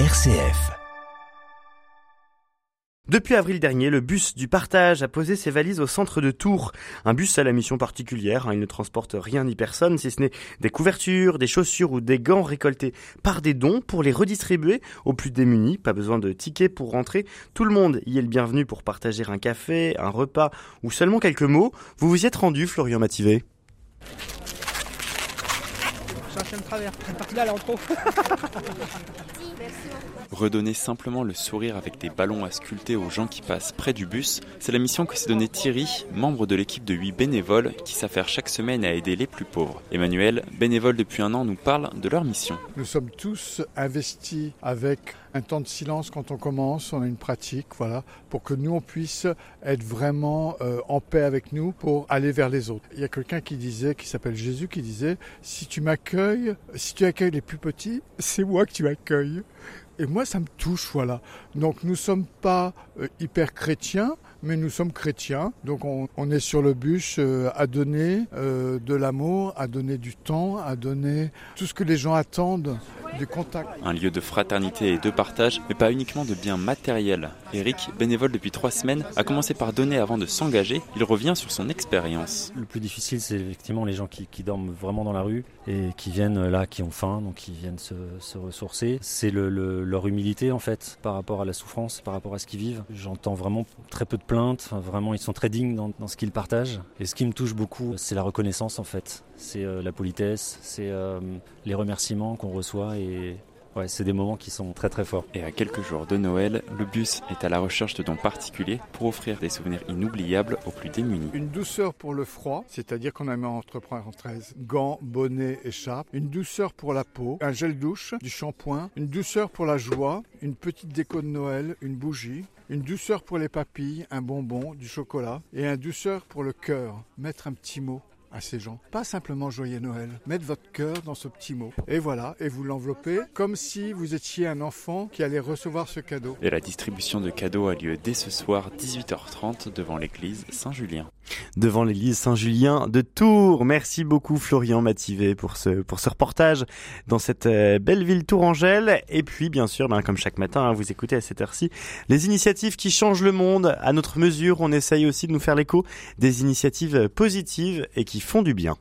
RCF. Depuis avril dernier, le bus du partage a posé ses valises au centre de Tours. Un bus à la mission particulière, hein. il ne transporte rien ni personne, si ce n'est des couvertures, des chaussures ou des gants récoltés par des dons pour les redistribuer aux plus démunis. Pas besoin de tickets pour rentrer, tout le monde y est le bienvenu pour partager un café, un repas ou seulement quelques mots. Vous vous y êtes rendu, Florian Mativet Je travers. là, là, en trop. Redonner simplement le sourire avec des ballons à sculpter aux gens qui passent près du bus, c'est la mission que s'est donnée Thierry, membre de l'équipe de 8 bénévoles qui s'affairent chaque semaine à aider les plus pauvres. Emmanuel, bénévole depuis un an, nous parle de leur mission. Nous sommes tous investis avec un temps de silence quand on commence, on a une pratique, voilà, pour que nous on puisse être vraiment euh, en paix avec nous pour aller vers les autres. Il y a quelqu'un qui disait, qui s'appelle Jésus, qui disait, si tu m'accueilles, si tu accueilles les plus petits, c'est moi que tu accueilles. Et moi, ça me touche, voilà. Donc, nous ne sommes pas euh, hyper chrétiens, mais nous sommes chrétiens. Donc, on, est sur le bûche euh, à donner euh, de l'amour, à donner du temps, à donner tout ce que les gens attendent du contact. Un lieu de fraternité et de partage, mais pas uniquement de biens matériels. Eric, bénévole depuis trois semaines, a commencé par donner avant de s'engager. Il revient sur son expérience. Le plus difficile, c'est effectivement les gens qui, dorment vraiment dans la rue et qui viennent là, qui ont faim, donc qui viennent se, ressourcer. C'est leur humilité en fait par rapport à la souffrance, par rapport à ce qu'ils vivent. J'entends vraiment très peu de vraiment, ils sont très dignes dans, ce qu'ils partagent. Et ce qui me touche beaucoup, c'est la reconnaissance en fait. C'est euh, la politesse, c'est euh, les remerciements qu'on reçoit et Ouais, c'est des moments qui sont très très forts. Et à quelques jours de Noël, le bus est à la recherche de dons particuliers pour offrir des souvenirs inoubliables aux plus démunis. Une douceur pour le froid, c'est-à-dire qu'on a mis entre parenthèses gants, bonnets, écharpes. Une douceur pour la peau, un gel douche, du shampoing. Une douceur pour la joie, une petite déco de Noël, une bougie. Une douceur pour les papilles, un bonbon, du chocolat. Et un douceur pour le cœur, mettre un petit mot à ces gens. Pas simplement Joyeux Noël. Mettre votre cœur dans ce petit mot. Et voilà, et vous l'enveloppez comme si vous étiez un enfant qui allait recevoir ce cadeau. Et la distribution de cadeaux a lieu dès ce soir 18h30 devant l'église Saint-Julien. Devant l'église Saint-Julien de Tours. Merci beaucoup Florian Mativet pour ce, pour ce reportage dans cette euh, belle ville tourangelle. Et puis bien sûr, ben, comme chaque matin, hein, vous écoutez à cette heure-ci les initiatives qui changent le monde à notre mesure. On essaye aussi de nous faire l'écho des initiatives positives et qui font du bien.